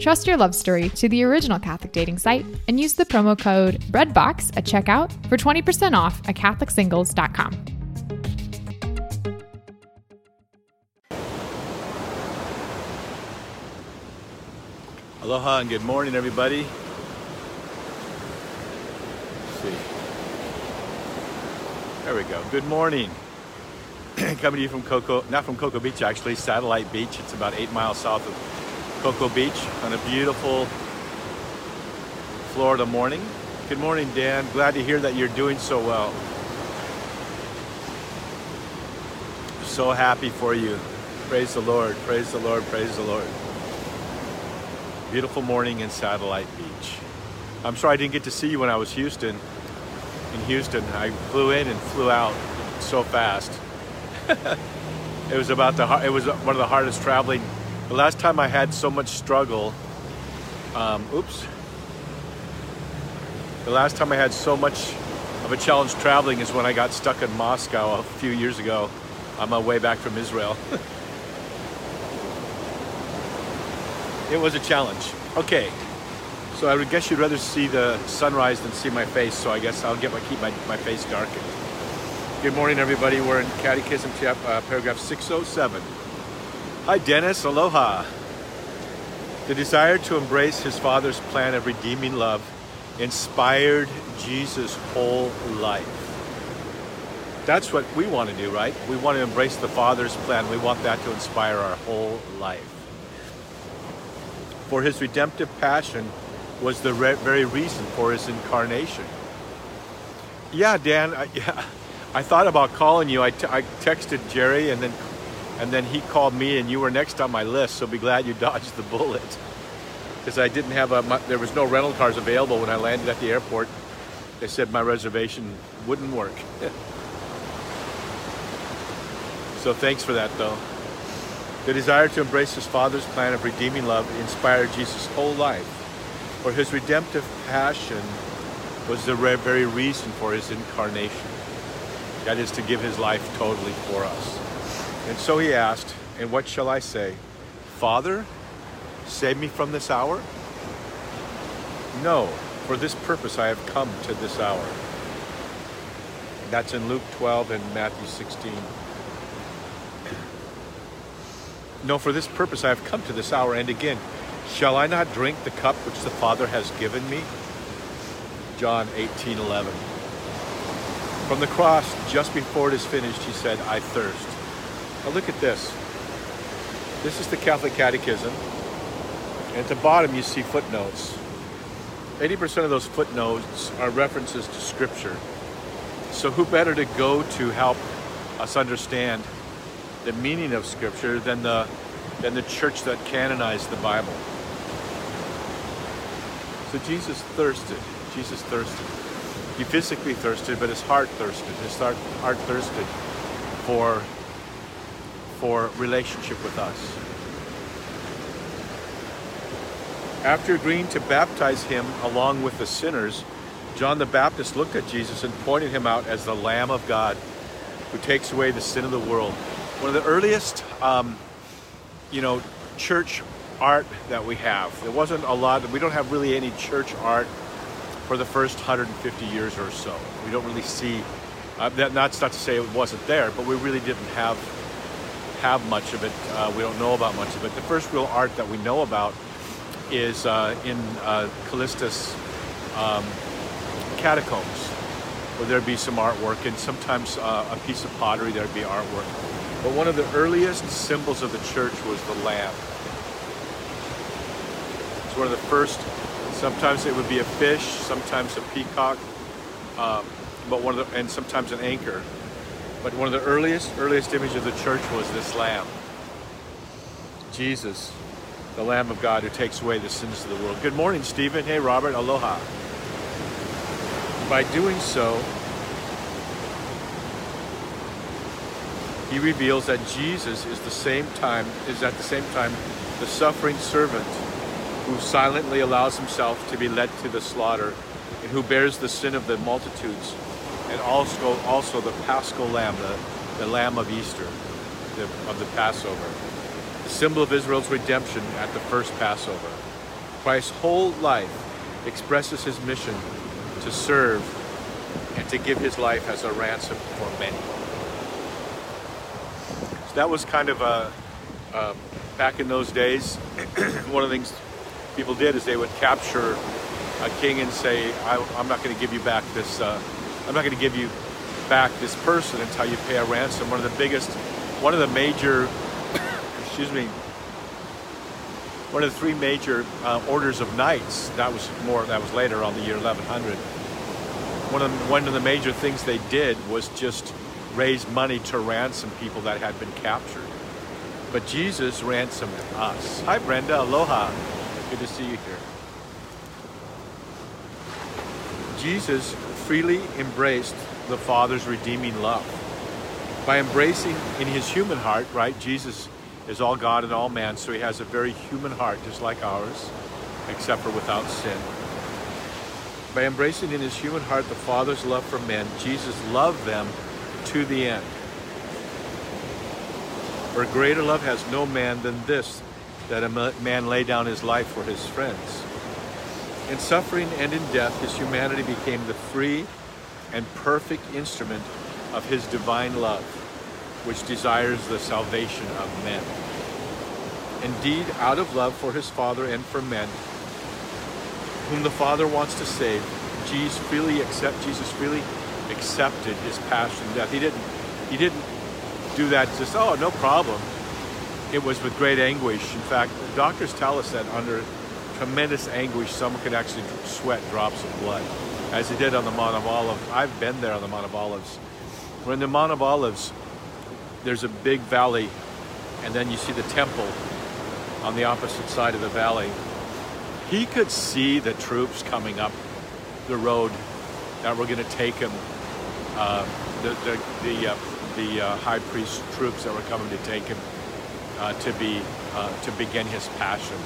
Trust your love story to the original Catholic dating site and use the promo code BREADBOX at checkout for 20% off at CatholicSingles.com. Aloha and good morning, everybody. Let's see. There we go. Good morning. Coming to you from Cocoa, not from Cocoa Beach actually, Satellite Beach. It's about eight miles south of Cocoa Beach on a beautiful Florida morning. Good morning, Dan. Glad to hear that you're doing so well. So happy for you. Praise the Lord. Praise the Lord. Praise the Lord. Beautiful morning in Satellite Beach. I'm sorry I didn't get to see you when I was Houston. In Houston, I flew in and flew out so fast. it was about the it was one of the hardest traveling. The last time I had so much struggle, um, oops. The last time I had so much of a challenge traveling is when I got stuck in Moscow a few years ago on my way back from Israel. it was a challenge. Okay, so I would guess you'd rather see the sunrise than see my face, so I guess I'll get my keep my, my face darkened. Good morning, everybody. We're in Catechism, uh, paragraph 607. Hi, Dennis. Aloha. The desire to embrace his father's plan of redeeming love inspired Jesus' whole life. That's what we want to do, right? We want to embrace the Father's plan. We want that to inspire our whole life. For his redemptive passion was the re- very reason for his incarnation. Yeah, Dan, I, yeah, I thought about calling you. I, t- I texted Jerry and then and then he called me and you were next on my list, so be glad you dodged the bullet. Because I didn't have a, there was no rental cars available when I landed at the airport. They said my reservation wouldn't work. so thanks for that though. The desire to embrace his father's plan of redeeming love inspired Jesus' whole life. For his redemptive passion was the very reason for his incarnation. That is to give his life totally for us. And so he asked, And what shall I say? Father, save me from this hour? No, for this purpose I have come to this hour. That's in Luke 12 and Matthew 16. No, for this purpose I have come to this hour. And again, shall I not drink the cup which the Father has given me? John 18 11. From the cross, just before it is finished, he said, I thirst. Now look at this. This is the Catholic Catechism. At the bottom, you see footnotes. 80% of those footnotes are references to Scripture. So, who better to go to help us understand the meaning of Scripture than the, than the church that canonized the Bible? So, Jesus thirsted. Jesus thirsted. He physically thirsted, but his heart thirsted. His heart, heart thirsted for, for relationship with us. After agreeing to baptize him along with the sinners, John the Baptist looked at Jesus and pointed him out as the Lamb of God who takes away the sin of the world. One of the earliest, um, you know, church art that we have. There wasn't a lot, we don't have really any church art for the first 150 years or so. We don't really see, uh, that, that's not to say it wasn't there, but we really didn't have have much of it. Uh, we don't know about much of it. The first real art that we know about is uh, in uh, Callistus um, catacombs, where there'd be some artwork, and sometimes uh, a piece of pottery there'd be artwork. But one of the earliest symbols of the church was the lamb. It's one of the first. Sometimes it would be a fish, sometimes a peacock, um, but one of the, and sometimes an anchor. But one of the earliest, earliest image of the church was this lamb. Jesus, the Lamb of God who takes away the sins of the world. Good morning, Stephen. Hey, Robert. Aloha. By doing so, he reveals that Jesus is the same time is at the same time the suffering servant who silently allows himself to be led to the slaughter and who bears the sin of the multitudes and also also the paschal lamb the, the lamb of Easter the, of the Passover. The symbol of Israel's redemption at the first Passover. Christ's whole life expresses his mission to serve and to give his life as a ransom for many. So that was kind of a, um, back in those days, one of the things people did is they would capture a king and say, I, am not going to give you back this, uh, I'm not going to give you back this person until you pay a ransom. One of the biggest, one of the major, excuse me, one of the three major uh, orders of knights, that was more, that was later on the year 1100. One of, the, one of the major things they did was just raise money to ransom people that had been captured. But Jesus ransomed us. Hi, Brenda. Aloha. Good to see you here. Jesus freely embraced the Father's redeeming love. By embracing in his human heart, right? Jesus is all God and all man, so he has a very human heart, just like ours, except for without sin. By embracing in his human heart the Father's love for men, Jesus loved them to the end. For greater love has no man than this, that a man lay down his life for his friends. In suffering and in death, his humanity became the free and perfect instrument of his divine love, which desires the salvation of men. Indeed, out of love for his Father and for men, whom the Father wants to save, Jesus freely accept Jesus freely accepted his passion and death. He didn't he didn't do that just oh no problem. It was with great anguish. In fact, doctors tell us that under tremendous anguish, someone could actually sweat drops of blood, as he did on the Mount of Olives. I've been there on the Mount of Olives. When the Mount of Olives, there's a big valley, and then you see the temple on the opposite side of the valley. He could see the troops coming up the road that were going to take him uh, the the the, uh, the uh, high priest troops that were coming to take him uh, to be uh, to begin his passion.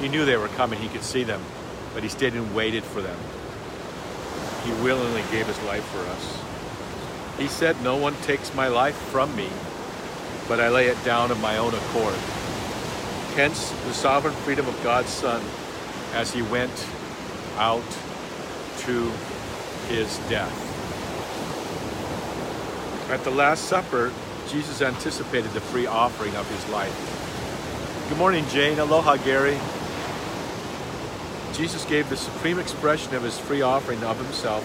He knew they were coming. He could see them, but he stayed and waited for them. He willingly gave his life for us. He said, "No one takes my life from me, but I lay it down of my own accord." Hence, the sovereign freedom of God's Son, as he went out to his death. At the Last Supper, Jesus anticipated the free offering of his life. Good morning, Jane. Aloha, Gary. Jesus gave the supreme expression of his free offering of himself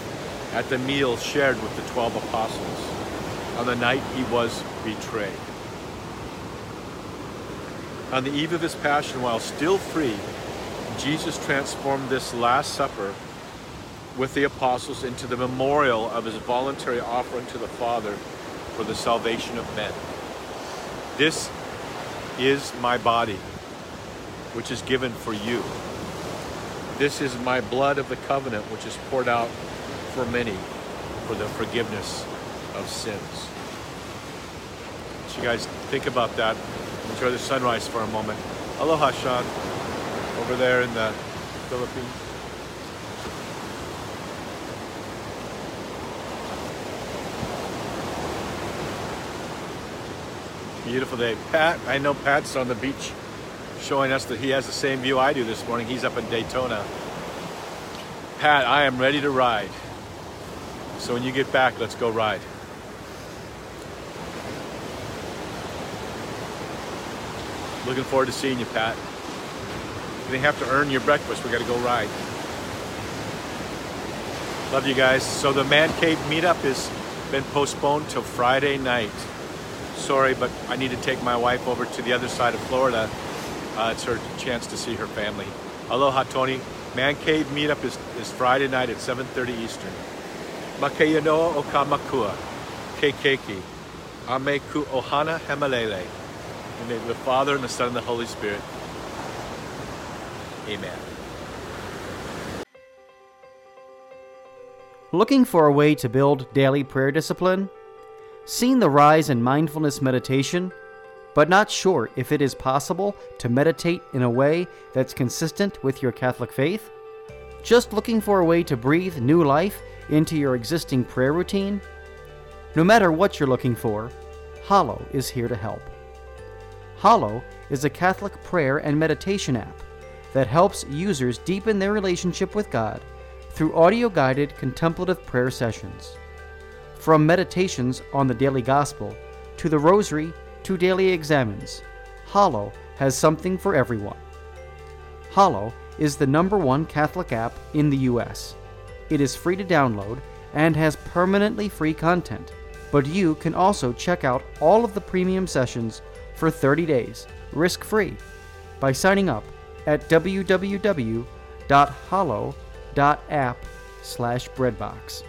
at the meal shared with the 12 apostles on the night he was betrayed. On the eve of his passion, while still free, Jesus transformed this Last Supper with the apostles into the memorial of his voluntary offering to the Father for the salvation of men. This is my body, which is given for you. This is my blood of the covenant, which is poured out for many for the forgiveness of sins. So you guys think about that. Enjoy the sunrise for a moment. Aloha, Sean, over there in the Philippines. Beautiful day. Pat, I know Pat's on the beach showing us that he has the same view I do this morning. He's up in Daytona. Pat, I am ready to ride. So when you get back, let's go ride. Looking forward to seeing you, Pat. You have to earn your breakfast. We got to go ride. Love you guys. So the Man Cave meetup has been postponed till Friday night sorry, but I need to take my wife over to the other side of Florida. Uh, it's her chance to see her family. Aloha, Tony. Man Cave meetup is, is Friday night at 7.30 Eastern. Makeyanoa o Kamakua, Keikeki, Ame ku ohana hemalele. In the name of the Father, and the Son, and the Holy Spirit. Amen. Looking for a way to build daily prayer discipline? Seeing the rise in mindfulness meditation, but not sure if it is possible to meditate in a way that's consistent with your Catholic faith? Just looking for a way to breathe new life into your existing prayer routine? No matter what you're looking for, Hallow is here to help. Hallow is a Catholic prayer and meditation app that helps users deepen their relationship with God through audio guided contemplative prayer sessions. From meditations on the daily gospel to the rosary to daily examens, Hallow has something for everyone. Hallow is the number one Catholic app in the U.S. It is free to download and has permanently free content, but you can also check out all of the premium sessions for 30 days, risk free, by signing up at www.hallow.com app slash breadbox.